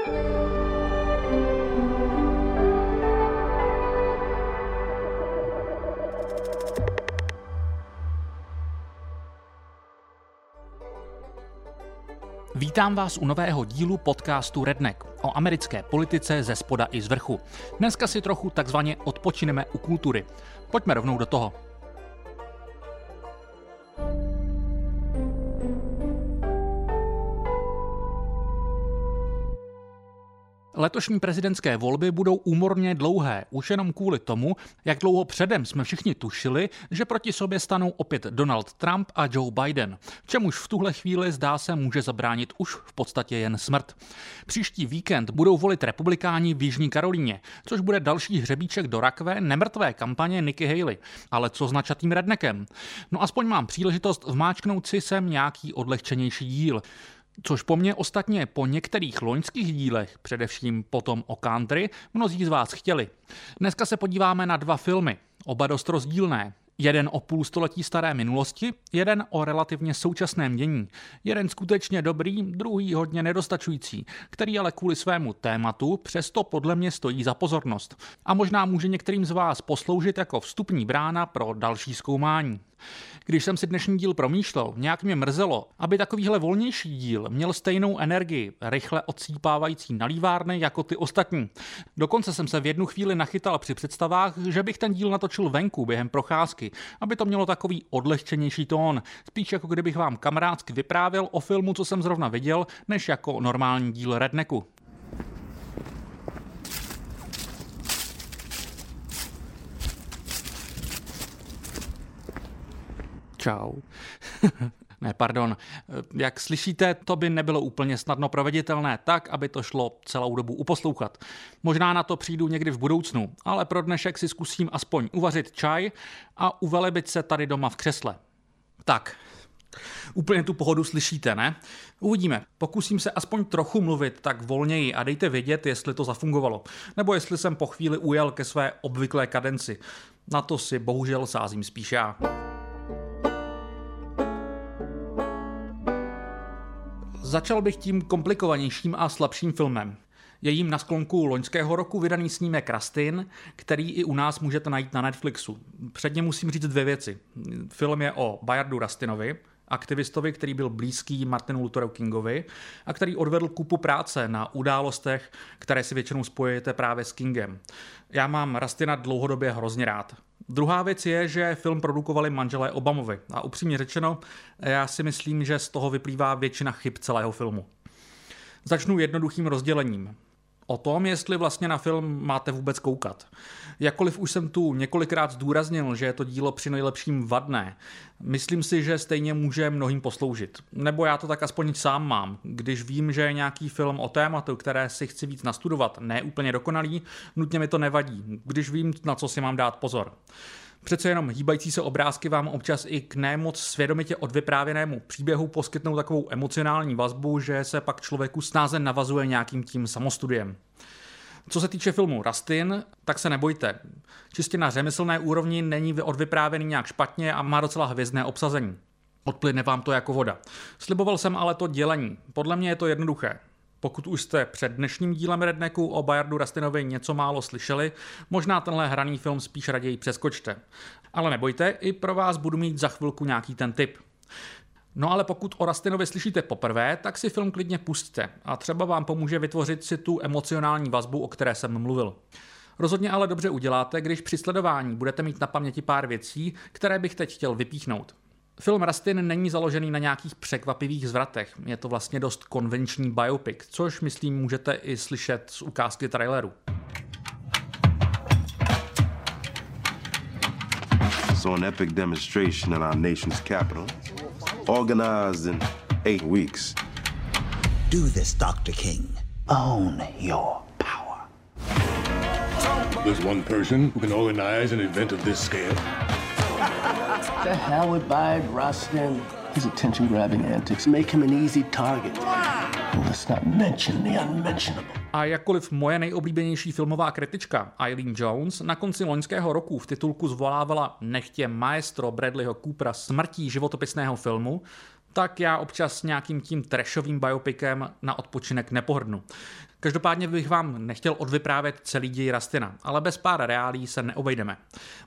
Vítám vás u nového dílu podcastu Redneck o americké politice ze spoda i z vrchu. Dneska si trochu takzvaně odpočineme u kultury. Pojďme rovnou do toho. Letošní prezidentské volby budou úmorně dlouhé, už jenom kvůli tomu, jak dlouho předem jsme všichni tušili, že proti sobě stanou opět Donald Trump a Joe Biden, čemuž v tuhle chvíli zdá se může zabránit už v podstatě jen smrt. Příští víkend budou volit republikáni v Jižní Karolíně, což bude další hřebíček do rakve nemrtvé kampaně Nikki Haley. Ale co s načatým rednekem? No aspoň mám příležitost vmáčknout si sem nějaký odlehčenější díl. Což po mně ostatně po některých loňských dílech, především potom o country, mnozí z vás chtěli. Dneska se podíváme na dva filmy, oba dost rozdílné. Jeden o půl století staré minulosti, jeden o relativně současném dění. Jeden skutečně dobrý, druhý hodně nedostačující, který ale kvůli svému tématu přesto podle mě stojí za pozornost. A možná může některým z vás posloužit jako vstupní brána pro další zkoumání. Když jsem si dnešní díl promýšlel, nějak mě mrzelo, aby takovýhle volnější díl měl stejnou energii, rychle odsýpávající nalívárny jako ty ostatní. Dokonce jsem se v jednu chvíli nachytal při představách, že bych ten díl natočil venku během procházky, aby to mělo takový odlehčenější tón, spíš jako kdybych vám kamarádsky vyprávěl o filmu, co jsem zrovna viděl, než jako normální díl Redneku. Čau. ne, pardon. Jak slyšíte, to by nebylo úplně snadno proveditelné tak, aby to šlo celou dobu uposlouchat. Možná na to přijdu někdy v budoucnu, ale pro dnešek si zkusím aspoň uvařit čaj a uvelebit se tady doma v křesle. Tak, Úplně tu pohodu slyšíte, ne? Uvidíme. Pokusím se aspoň trochu mluvit tak volněji a dejte vědět, jestli to zafungovalo. Nebo jestli jsem po chvíli ujel ke své obvyklé kadenci. Na to si bohužel sázím spíš já. Začal bych tím komplikovanějším a slabším filmem. Je jím na sklonku loňského roku vydaný snímek Rastin, který i u nás můžete najít na Netflixu. Předně musím říct dvě věci. Film je o Bayardu Rastinovi, aktivistovi, který byl blízký Martinu Lutheru Kingovi a který odvedl kupu práce na událostech, které si většinou spojujete právě s Kingem. Já mám Rastina dlouhodobě hrozně rád. Druhá věc je, že film produkovali manželé Obamovi a upřímně řečeno, já si myslím, že z toho vyplývá většina chyb celého filmu. Začnu jednoduchým rozdělením o tom, jestli vlastně na film máte vůbec koukat. Jakkoliv už jsem tu několikrát zdůraznil, že je to dílo při nejlepším vadné, myslím si, že stejně může mnohým posloužit. Nebo já to tak aspoň sám mám. Když vím, že je nějaký film o tématu, které si chci víc nastudovat, ne úplně dokonalý, nutně mi to nevadí, když vím, na co si mám dát pozor. Přece jenom hýbající se obrázky vám občas i k nemoc svědomitě odvyprávěnému příběhu poskytnou takovou emocionální vazbu, že se pak člověku snáze navazuje nějakým tím samostudiem. Co se týče filmu Rastin, tak se nebojte. Čistě na řemeslné úrovni není odvyprávěný nějak špatně a má docela hvězdné obsazení. Odplyne vám to jako voda. Sliboval jsem ale to dělení. Podle mě je to jednoduché. Pokud už jste před dnešním dílem Redneku o Bayardu Rastinovi něco málo slyšeli, možná tenhle hraný film spíš raději přeskočte. Ale nebojte, i pro vás budu mít za chvilku nějaký ten tip. No ale pokud o Rastinovi slyšíte poprvé, tak si film klidně pustte a třeba vám pomůže vytvořit si tu emocionální vazbu, o které jsem mluvil. Rozhodně ale dobře uděláte, když při sledování budete mít na paměti pár věcí, které bych teď chtěl vypíchnout. Film Rastin není založený na nějakých překvapivých zvratech. Je to vlastně dost konvenční biopic, což myslím můžete i slyšet z ukázky traileru. So an epic demonstration in our nation's capital, organized in eight weeks. Do this, Dr. King. Own your power. There's one person who can organize an event of this scale. The hell with Bide Rustin. His attention-grabbing antics make him an easy target. let's not mention the unmentionable. A jakkoliv moje nejoblíbenější filmová kritička Eileen Jones na konci loňského roku v titulku zvolávala nechtě maestro Bradleyho Coopera smrtí životopisného filmu, tak já občas nějakým tím trashovým biopikem na odpočinek nepohrdnu. Každopádně bych vám nechtěl odvyprávět celý děj Rastina, ale bez pár reálí se neobejdeme.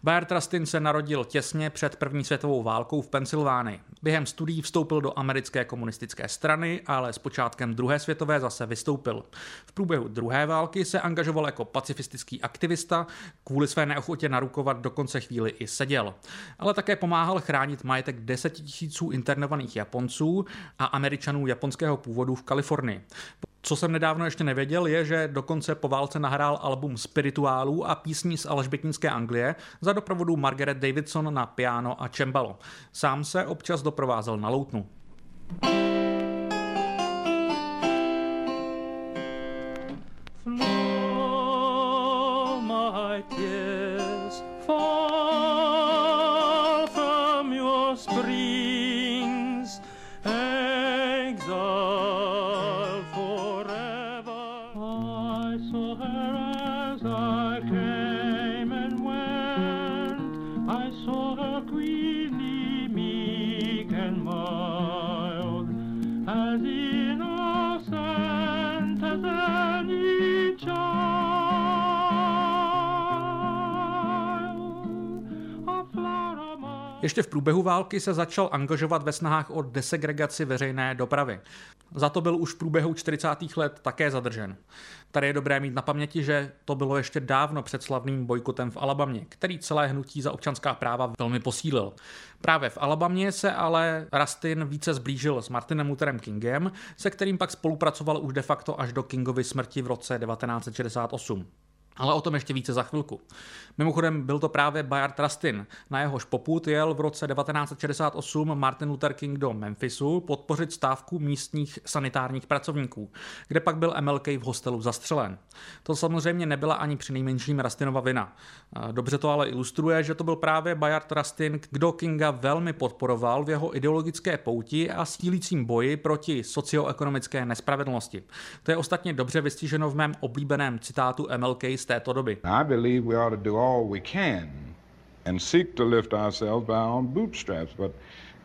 Bayard Rastin se narodil těsně před první světovou válkou v Pensylvánii. Během studií vstoupil do americké komunistické strany, ale s počátkem druhé světové zase vystoupil. V průběhu druhé války se angažoval jako pacifistický aktivista, kvůli své neochotě narukovat dokonce chvíli i seděl. Ale také pomáhal chránit majetek desetitisíců internovaných Japonců a Američanů japonského původu v Kalifornii. Co jsem nedávno ještě nevěděl, je, že dokonce po válce nahrál album spirituálů a písní z alžbětínské Anglie za doprovodu Margaret Davidson na piano a cembalo. Sám se občas doprovázel na loutnu. Ještě v průběhu války se začal angažovat ve snahách o desegregaci veřejné dopravy. Za to byl už v průběhu 40. let také zadržen. Tady je dobré mít na paměti, že to bylo ještě dávno před slavným bojkotem v Alabamě, který celé hnutí za občanská práva velmi posílil. Právě v Alabamě se ale Rastin více zblížil s Martinem Lutherem Kingem, se kterým pak spolupracoval už de facto až do Kingovy smrti v roce 1968. Ale o tom ještě více za chvilku. Mimochodem byl to právě Bayard Rustin. Na jehož poput jel v roce 1968 Martin Luther King do Memphisu podpořit stávku místních sanitárních pracovníků, kde pak byl MLK v hostelu zastřelen. To samozřejmě nebyla ani při nejmenším Rustinova vina. Dobře to ale ilustruje, že to byl právě Bayard Rustin, kdo Kinga velmi podporoval v jeho ideologické pouti a sílícím boji proti socioekonomické nespravedlnosti. To je ostatně dobře vystiženo v mém oblíbeném citátu MLK z této doby. I believe we ought to do all we can and seek to lift ourselves by our own bootstraps, but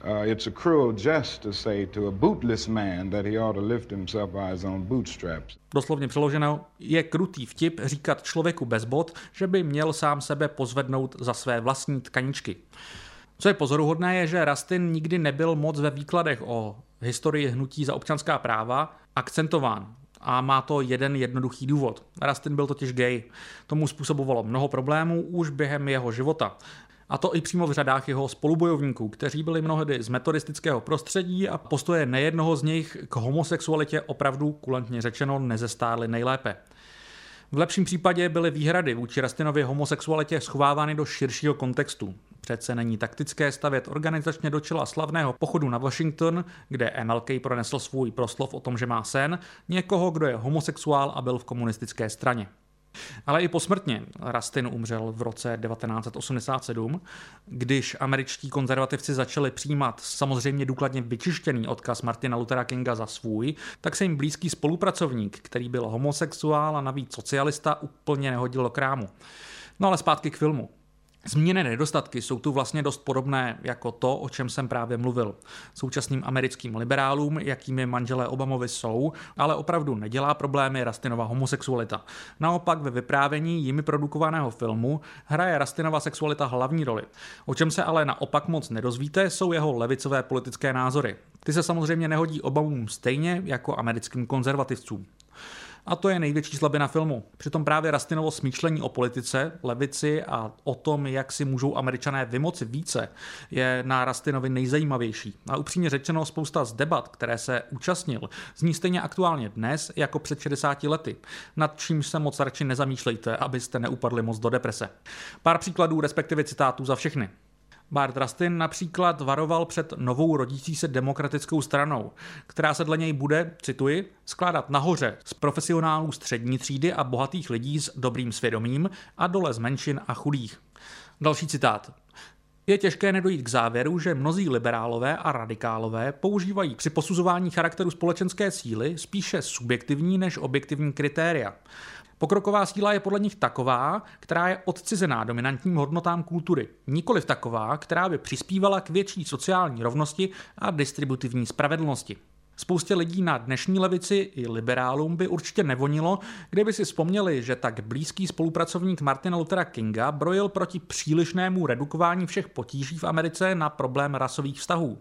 Uh, it's a cruel jest to say to a bootless man that he ought to lift himself by his own bootstraps. Doslovně přeloženo, je krutý vtip říkat člověku bez bot, že by měl sám sebe pozvednout za své vlastní tkaničky. Co je pozoruhodné, je, že Rastin nikdy nebyl moc ve výkladech o historii hnutí za občanská práva akcentován. A má to jeden jednoduchý důvod. Rastin byl totiž gay. Tomu způsobovalo mnoho problémů už během jeho života. A to i přímo v řadách jeho spolubojovníků, kteří byli mnohdy z metodistického prostředí a postoje nejednoho z nich k homosexualitě opravdu kulantně řečeno nezestály nejlépe. V lepším případě byly výhrady vůči Rastinově homosexualitě schovávány do širšího kontextu. Přece není taktické stavět organizačně do čela slavného pochodu na Washington, kde MLK pronesl svůj proslov o tom, že má sen, někoho, kdo je homosexuál a byl v komunistické straně. Ale i posmrtně Rastin umřel v roce 1987, když američtí konzervativci začali přijímat samozřejmě důkladně vyčištěný odkaz Martina Luthera Kinga za svůj, tak se jim blízký spolupracovník, který byl homosexuál a navíc socialista, úplně nehodil do krámu. No ale zpátky k filmu. Zmíněné nedostatky jsou tu vlastně dost podobné jako to, o čem jsem právě mluvil. Současným americkým liberálům, jakými manželé Obamovi jsou, ale opravdu nedělá problémy Rastinova homosexualita. Naopak ve vyprávění jimi produkovaného filmu hraje Rastinova sexualita hlavní roli. O čem se ale naopak moc nedozvíte, jsou jeho levicové politické názory. Ty se samozřejmě nehodí Obamům stejně jako americkým konzervativcům. A to je největší slabina filmu. Přitom právě Rastinovo smýšlení o politice, levici a o tom, jak si můžou američané vymoci více, je na Rastinovi nejzajímavější. A upřímně řečeno, spousta z debat, které se účastnil, zní stejně aktuálně dnes jako před 60 lety, nad čímž se moc radši nezamýšlejte, abyste neupadli moc do deprese. Pár příkladů, respektive citátů za všechny. Bart Rustin například varoval před novou rodící se demokratickou stranou, která se dle něj bude, cituji, skládat nahoře z profesionálů střední třídy a bohatých lidí s dobrým svědomím a dole z menšin a chudých. Další citát. Je těžké nedojít k závěru, že mnozí liberálové a radikálové používají při posuzování charakteru společenské síly spíše subjektivní než objektivní kritéria. Pokroková síla je podle nich taková, která je odcizená dominantním hodnotám kultury, nikoliv taková, která by přispívala k větší sociální rovnosti a distributivní spravedlnosti. Spoustě lidí na dnešní levici i liberálům by určitě nevonilo, kdyby si vzpomněli, že tak blízký spolupracovník Martina Luthera Kinga brojil proti přílišnému redukování všech potíží v Americe na problém rasových vztahů.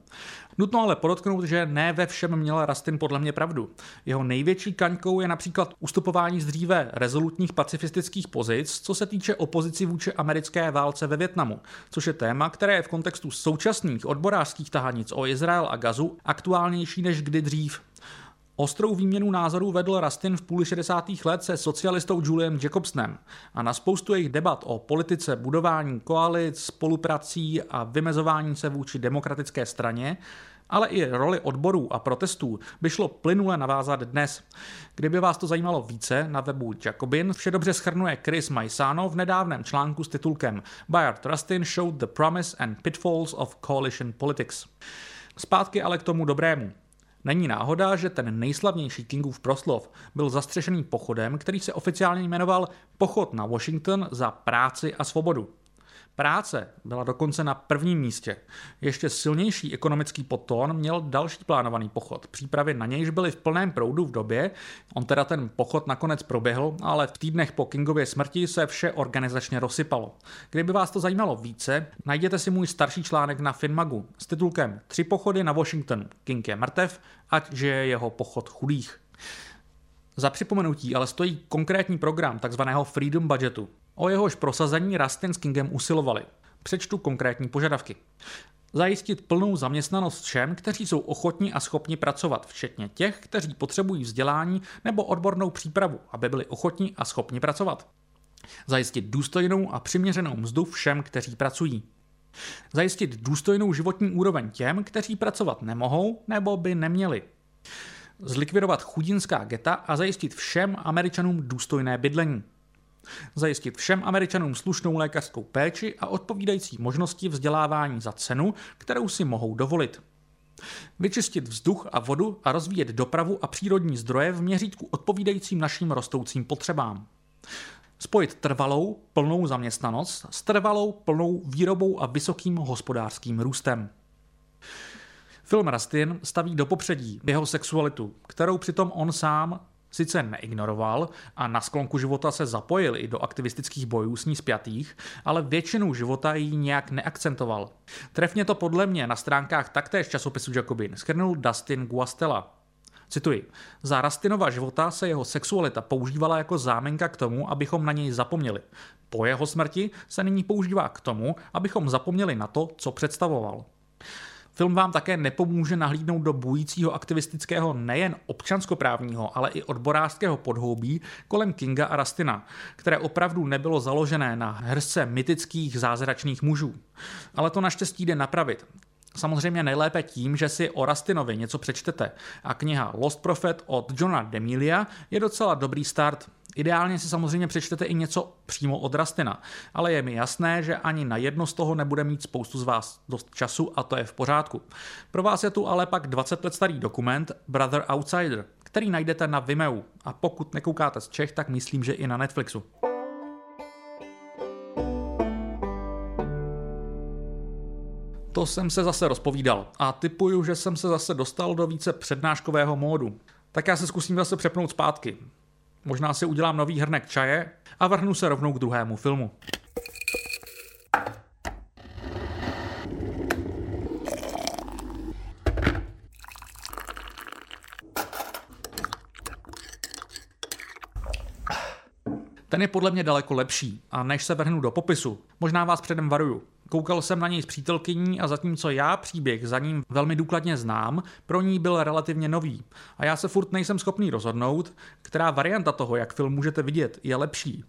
Nutno ale podotknout, že ne ve všem měl Rastin podle mě pravdu. Jeho největší kaňkou je například ustupování z dříve rezolutních pacifistických pozic, co se týče opozici vůči americké válce ve Větnamu, což je téma, které je v kontextu současných odborářských tahanic o Izrael a Gazu aktuálnější než kdy dřív. Ostrou výměnu názorů vedl Rastin v půli 60. let se socialistou Juliem Jacobsnem a na spoustu jejich debat o politice budování koalic, spoluprací a vymezování se vůči demokratické straně ale i roli odborů a protestů by šlo plynule navázat dnes. Kdyby vás to zajímalo více, na webu Jacobin vše dobře schrnuje Chris Maisano v nedávném článku s titulkem Bayard Rustin showed the promise and pitfalls of coalition politics. Zpátky ale k tomu dobrému. Není náhoda, že ten nejslavnější Kingův proslov byl zastřešený pochodem, který se oficiálně jmenoval Pochod na Washington za práci a svobodu. Práce byla dokonce na prvním místě. Ještě silnější ekonomický potón měl další plánovaný pochod. Přípravy na nějž byly v plném proudu v době, on teda ten pochod nakonec proběhl, ale v týdnech po Kingově smrti se vše organizačně rozsypalo. Kdyby vás to zajímalo více, najděte si můj starší článek na Finmagu s titulkem Tři pochody na Washington. King je mrtev, ať žije jeho pochod chudých. Za připomenutí ale stojí konkrétní program takzvaného Freedom Budgetu. O jehož prosazení Rustin s Kingem usilovali. Přečtu konkrétní požadavky. Zajistit plnou zaměstnanost všem, kteří jsou ochotní a schopni pracovat, včetně těch, kteří potřebují vzdělání nebo odbornou přípravu, aby byli ochotní a schopni pracovat. Zajistit důstojnou a přiměřenou mzdu všem, kteří pracují. Zajistit důstojnou životní úroveň těm, kteří pracovat nemohou nebo by neměli. Zlikvidovat chudinská geta a zajistit všem Američanům důstojné bydlení. Zajistit všem Američanům slušnou lékařskou péči a odpovídající možnosti vzdělávání za cenu, kterou si mohou dovolit. Vyčistit vzduch a vodu a rozvíjet dopravu a přírodní zdroje v měřítku odpovídajícím našim rostoucím potřebám. Spojit trvalou, plnou zaměstnanost s trvalou, plnou výrobou a vysokým hospodářským růstem. Film Rastin staví do popředí jeho sexualitu, kterou přitom on sám sice neignoroval a na sklonku života se zapojil i do aktivistických bojů s ní spjatých, ale většinu života ji nějak neakcentoval. Trefně to podle mě na stránkách taktéž časopisu Jacobin schrnul Dustin Guastella. Cituji, za Rastinova života se jeho sexualita používala jako záminka k tomu, abychom na něj zapomněli. Po jeho smrti se nyní používá k tomu, abychom zapomněli na to, co představoval. Film vám také nepomůže nahlídnout do bujícího aktivistického nejen občanskoprávního, ale i odborářského podhoubí kolem Kinga a Rastina, které opravdu nebylo založené na hrsce mytických zázračných mužů. Ale to naštěstí jde napravit. Samozřejmě nejlépe tím, že si o Rastinovi něco přečtete. A kniha Lost Prophet od Johna Demilia je docela dobrý start. Ideálně si samozřejmě přečtete i něco přímo od Rastina, ale je mi jasné, že ani na jedno z toho nebude mít spoustu z vás dost času a to je v pořádku. Pro vás je tu ale pak 20 let starý dokument Brother Outsider, který najdete na Vimeo a pokud nekoukáte z Čech, tak myslím, že i na Netflixu. To jsem se zase rozpovídal a typuju, že jsem se zase dostal do více přednáškového módu. Tak já se zkusím zase přepnout zpátky. Možná si udělám nový hrnek čaje a vrhnu se rovnou k druhému filmu. Ten je podle mě daleko lepší a než se vrhnu do popisu, možná vás předem varuju. Koukal jsem na něj s přítelkyní a zatímco já příběh za ním velmi důkladně znám, pro ní byl relativně nový. A já se furt nejsem schopný rozhodnout, která varianta toho, jak film můžete vidět, je lepší.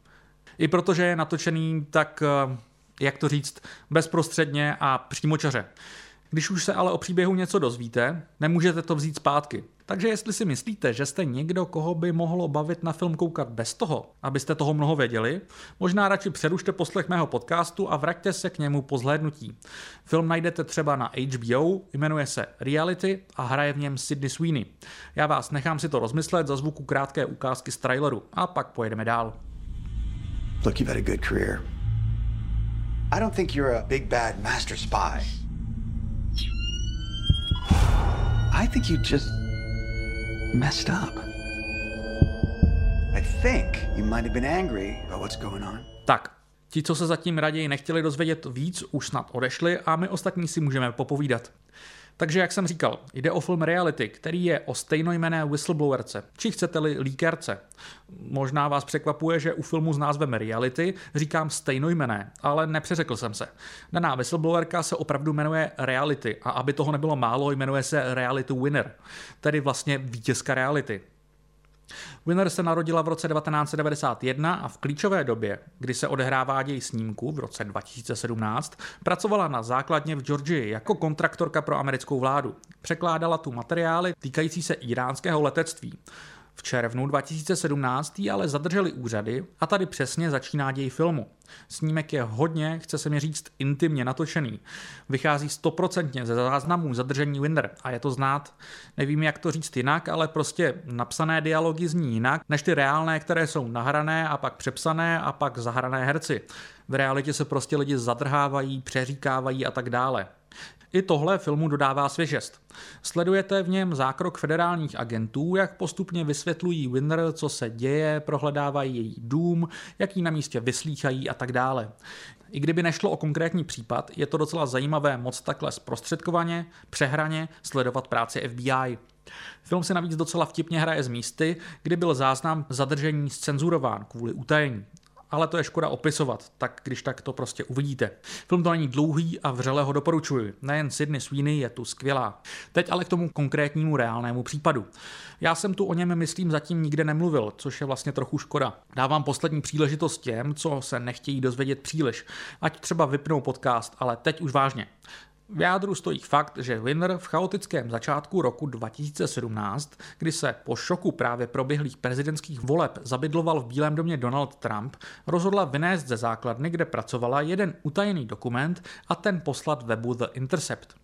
I protože je natočený tak, eh, jak to říct, bezprostředně a přímočaře. Když už se ale o příběhu něco dozvíte, nemůžete to vzít zpátky. Takže jestli si myslíte, že jste někdo, koho by mohlo bavit na film koukat bez toho, abyste toho mnoho věděli, možná radši přerušte poslech mého podcastu a vraťte se k němu po zhlédnutí. Film najdete třeba na HBO, jmenuje se Reality a hraje v něm Sydney Sweeney. Já vás nechám si to rozmyslet za zvuku krátké ukázky z traileru a pak pojedeme dál. Look, you've had a good career. I don't think you're a big bad master spy. I think you just messed up. I think you might have been angry about what's going on. Tak, ti, co se zatím raději nechtěli dozvědět víc, už snad odešli a my ostatní si můžeme popovídat. Takže jak jsem říkal, jde o film Reality, který je o stejnojmené whistleblowerce, či chcete-li líkerce. Možná vás překvapuje, že u filmu s názvem Reality říkám stejnojmené, ale nepřeřekl jsem se. Daná whistleblowerka se opravdu jmenuje Reality a aby toho nebylo málo, jmenuje se Reality Winner, tedy vlastně vítězka Reality. Winner se narodila v roce 1991 a v klíčové době, kdy se odehrává děj snímku v roce 2017, pracovala na základně v Georgii jako kontraktorka pro americkou vládu. Překládala tu materiály týkající se iránského letectví. V červnu 2017 ji ale zadrželi úřady a tady přesně začíná děj filmu. Snímek je hodně, chce se mi říct, intimně natočený. Vychází stoprocentně ze záznamů zadržení Winder a je to znát. Nevím, jak to říct jinak, ale prostě napsané dialogy zní jinak, než ty reálné, které jsou nahrané a pak přepsané a pak zahrané herci. V realitě se prostě lidi zadrhávají, přeříkávají a tak dále. I tohle filmu dodává svěžest. Sledujete v něm zákrok federálních agentů, jak postupně vysvětlují Winner, co se děje, prohledávají její dům, jak ji na místě vyslýchají a tak dále. I kdyby nešlo o konkrétní případ, je to docela zajímavé moc takhle zprostředkovaně, přehraně sledovat práci FBI. Film se navíc docela vtipně hraje z místy, kdy byl záznam zadržení scenzurován kvůli utajení ale to je škoda opisovat, tak když tak to prostě uvidíte. Film to není dlouhý a vřele ho doporučuji. Nejen Sydney Sweeney je tu skvělá. Teď ale k tomu konkrétnímu reálnému případu. Já jsem tu o něm, myslím, zatím nikde nemluvil, což je vlastně trochu škoda. Dávám poslední příležitost těm, co se nechtějí dozvědět příliš. Ať třeba vypnou podcast, ale teď už vážně. V jádru stojí fakt, že Winner v chaotickém začátku roku 2017, kdy se po šoku právě proběhlých prezidentských voleb zabydloval v Bílém domě Donald Trump, rozhodla vynést ze základny, kde pracovala, jeden utajený dokument a ten poslat webu The Intercept.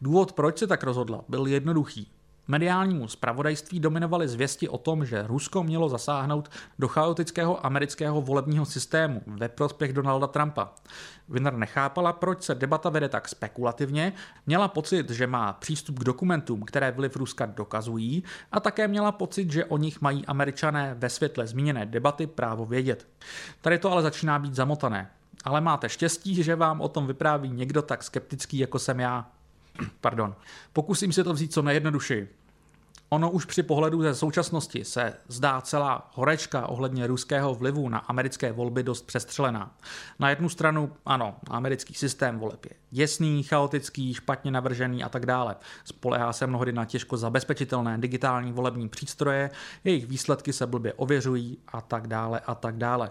Důvod, proč se tak rozhodla, byl jednoduchý. Mediálnímu zpravodajství dominovaly zvěsti o tom, že Rusko mělo zasáhnout do chaotického amerického volebního systému ve prospěch Donalda Trumpa. Winner nechápala, proč se debata vede tak spekulativně, měla pocit, že má přístup k dokumentům, které vliv Ruska dokazují, a také měla pocit, že o nich mají američané ve světle zmíněné debaty právo vědět. Tady to ale začíná být zamotané. Ale máte štěstí, že vám o tom vypráví někdo tak skeptický, jako jsem já. Pardon. Pokusím se to vzít co nejjednodušeji. Ono už při pohledu ze současnosti se zdá celá horečka ohledně ruského vlivu na americké volby dost přestřelená. Na jednu stranu, ano, americký systém voleb je děsný, chaotický, špatně navržený a tak dále. Spolehá se mnohdy na těžko zabezpečitelné digitální volební přístroje, jejich výsledky se blbě ověřují a tak dále a tak dále.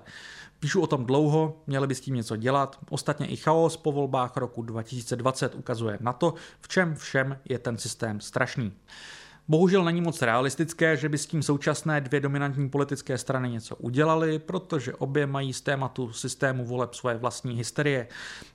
Píšu o tom dlouho, měli by s tím něco dělat. Ostatně i chaos po volbách roku 2020 ukazuje na to, v čem všem je ten systém strašný. Bohužel není moc realistické, že by s tím současné dvě dominantní politické strany něco udělali, protože obě mají z tématu systému voleb svoje vlastní hysterie.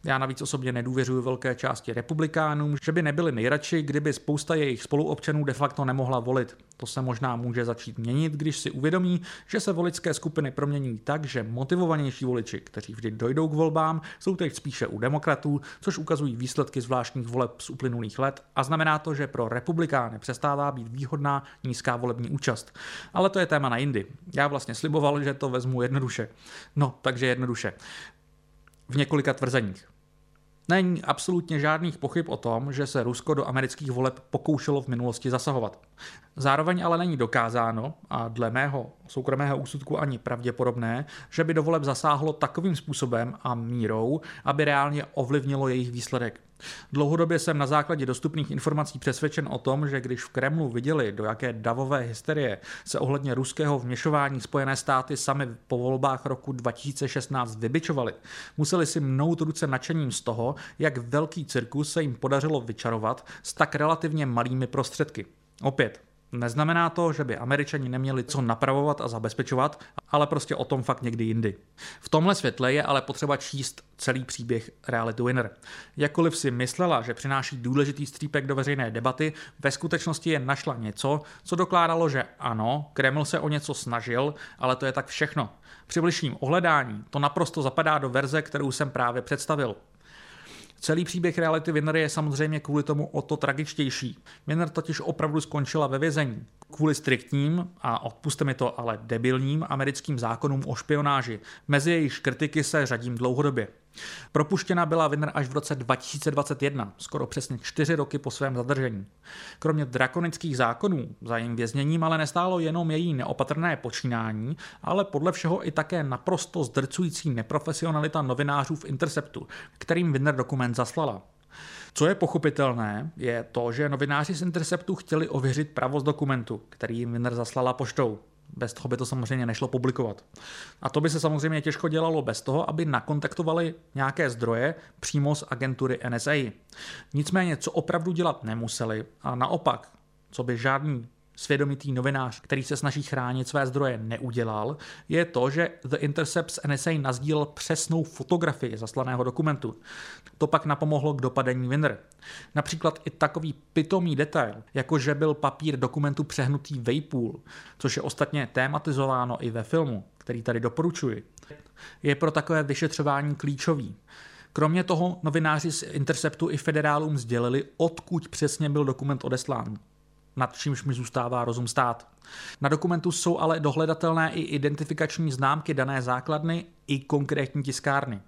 Já navíc osobně nedůvěřuji velké části republikánům, že by nebyli nejradši, kdyby spousta jejich spoluobčanů de facto nemohla volit. To se možná může začít měnit, když si uvědomí, že se voličské skupiny proměňují tak, že motivovanější voliči, kteří vždy dojdou k volbám, jsou teď spíše u demokratů, což ukazují výsledky zvláštních voleb z uplynulých let a znamená to, že pro republikány přestává být výhodná nízká volební účast. Ale to je téma na jindy. Já vlastně sliboval, že to vezmu jednoduše. No, takže jednoduše. V několika tvrzeních. Není absolutně žádných pochyb o tom, že se Rusko do amerických voleb pokoušelo v minulosti zasahovat. Zároveň ale není dokázáno, a dle mého soukromého úsudku ani pravděpodobné, že by do voleb zasáhlo takovým způsobem a mírou, aby reálně ovlivnilo jejich výsledek. Dlouhodobě jsem na základě dostupných informací přesvědčen o tom, že když v Kremlu viděli, do jaké davové hysterie se ohledně ruského vměšování Spojené státy sami po volbách roku 2016 vybičovali, museli si mnout ruce nadšením z toho, jak velký cirkus se jim podařilo vyčarovat s tak relativně malými prostředky. Opět, Neznamená to, že by američani neměli co napravovat a zabezpečovat, ale prostě o tom fakt někdy jindy. V tomhle světle je ale potřeba číst celý příběh Reality Winner. Jakkoliv si myslela, že přináší důležitý střípek do veřejné debaty, ve skutečnosti je našla něco, co dokládalo, že ano, Kreml se o něco snažil, ale to je tak všechno. Při bližším ohledání to naprosto zapadá do verze, kterou jsem právě představil. Celý příběh reality Winner je samozřejmě kvůli tomu o to tragičtější. Winner totiž opravdu skončila ve vězení. Kvůli striktním a odpuste mi to ale debilním americkým zákonům o špionáži. Mezi jejich kritiky se řadím dlouhodobě. Propuštěna byla Winner až v roce 2021, skoro přesně čtyři roky po svém zadržení. Kromě drakonických zákonů za jejím vězněním ale nestálo jenom její neopatrné počínání, ale podle všeho i také naprosto zdrcující neprofesionalita novinářů v Interceptu, kterým Winner dokument zaslala. Co je pochopitelné, je to, že novináři z Interceptu chtěli ověřit pravost dokumentu, který jim Winner zaslala poštou. Bez toho by to samozřejmě nešlo publikovat. A to by se samozřejmě těžko dělalo bez toho, aby nakontaktovali nějaké zdroje přímo z agentury NSA. Nicméně, co opravdu dělat nemuseli, a naopak, co by žádný svědomitý novinář, který se snaží chránit své zdroje, neudělal, je to, že The Intercept z NSA nazdílel přesnou fotografii zaslaného dokumentu. To pak napomohlo k dopadení Winner. Například i takový pitomý detail, jako že byl papír dokumentu přehnutý vejpůl, což je ostatně tématizováno i ve filmu, který tady doporučuji, je pro takové vyšetřování klíčový. Kromě toho novináři z Interceptu i federálům sdělili, odkud přesně byl dokument odeslán nad čímž mi zůstává rozum stát. Na dokumentu jsou ale dohledatelné i identifikační známky dané základny i konkrétní tiskárny.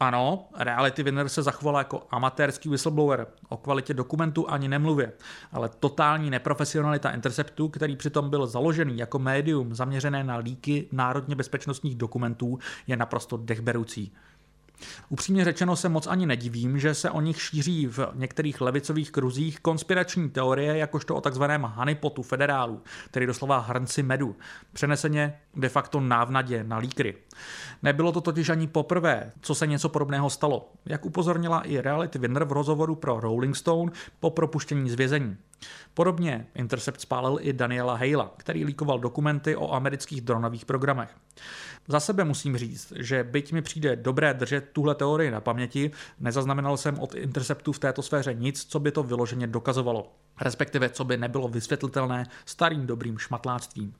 Ano, Reality Winner se zachovala jako amatérský whistleblower, o kvalitě dokumentu ani nemluvě, ale totální neprofesionalita Interceptu, který přitom byl založený jako médium zaměřené na líky národně bezpečnostních dokumentů, je naprosto dechberoucí. Upřímně řečeno se moc ani nedivím, že se o nich šíří v některých levicových kruzích konspirační teorie jakožto o takzvaném honeypotu federálu, tedy doslova hrnci medu, přeneseně de facto návnadě na líkry. Nebylo to totiž ani poprvé, co se něco podobného stalo, jak upozornila i Reality Winner v rozhovoru pro Rolling Stone po propuštění z vězení. Podobně Intercept spálil i Daniela Hale'a, který líkoval dokumenty o amerických dronových programech. Za sebe musím říct, že byť mi přijde dobré držet tuhle teorii na paměti, nezaznamenal jsem od Interceptu v této sféře nic, co by to vyloženě dokazovalo respektive co by nebylo vysvětlitelné starým dobrým šmatláctvím.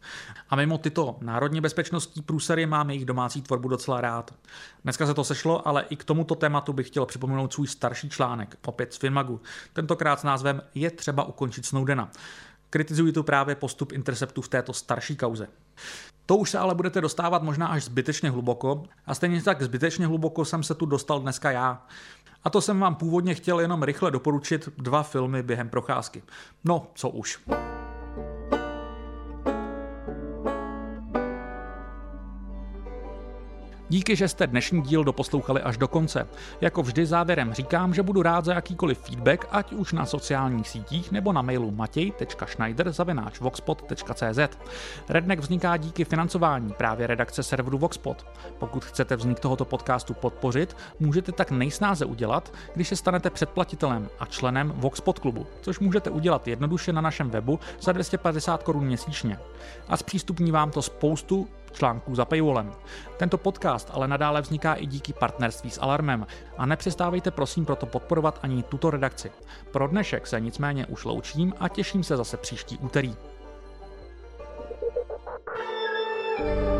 A mimo tyto národně bezpečnostní průsery mám jejich domácí tvorbu docela rád. Dneska se to sešlo, ale i k tomuto tématu bych chtěl připomenout svůj starší článek, opět z Finmagu, tentokrát s názvem Je třeba ukončit Snowdena. Kritizuji tu právě postup Interceptu v této starší kauze. To už se ale budete dostávat možná až zbytečně hluboko a stejně tak zbytečně hluboko jsem se tu dostal dneska já. A to jsem vám původně chtěl jenom rychle doporučit dva filmy během procházky. No, co už. Díky, že jste dnešní díl doposlouchali až do konce. Jako vždy závěrem říkám, že budu rád za jakýkoliv feedback, ať už na sociálních sítích nebo na mailu matěj.schneider.voxpot.cz. Redneck vzniká díky financování právě redakce serveru Voxpot. Pokud chcete vznik tohoto podcastu podpořit, můžete tak nejsnáze udělat, když se stanete předplatitelem a členem Voxpot klubu, což můžete udělat jednoduše na našem webu za 250 korun měsíčně. A zpřístupní vám to spoustu článků za paywallem. Tento podcast ale nadále vzniká i díky partnerství s Alarmem a nepřestávejte prosím proto podporovat ani tuto redakci. Pro dnešek se nicméně už loučím a těším se zase příští úterý. thank you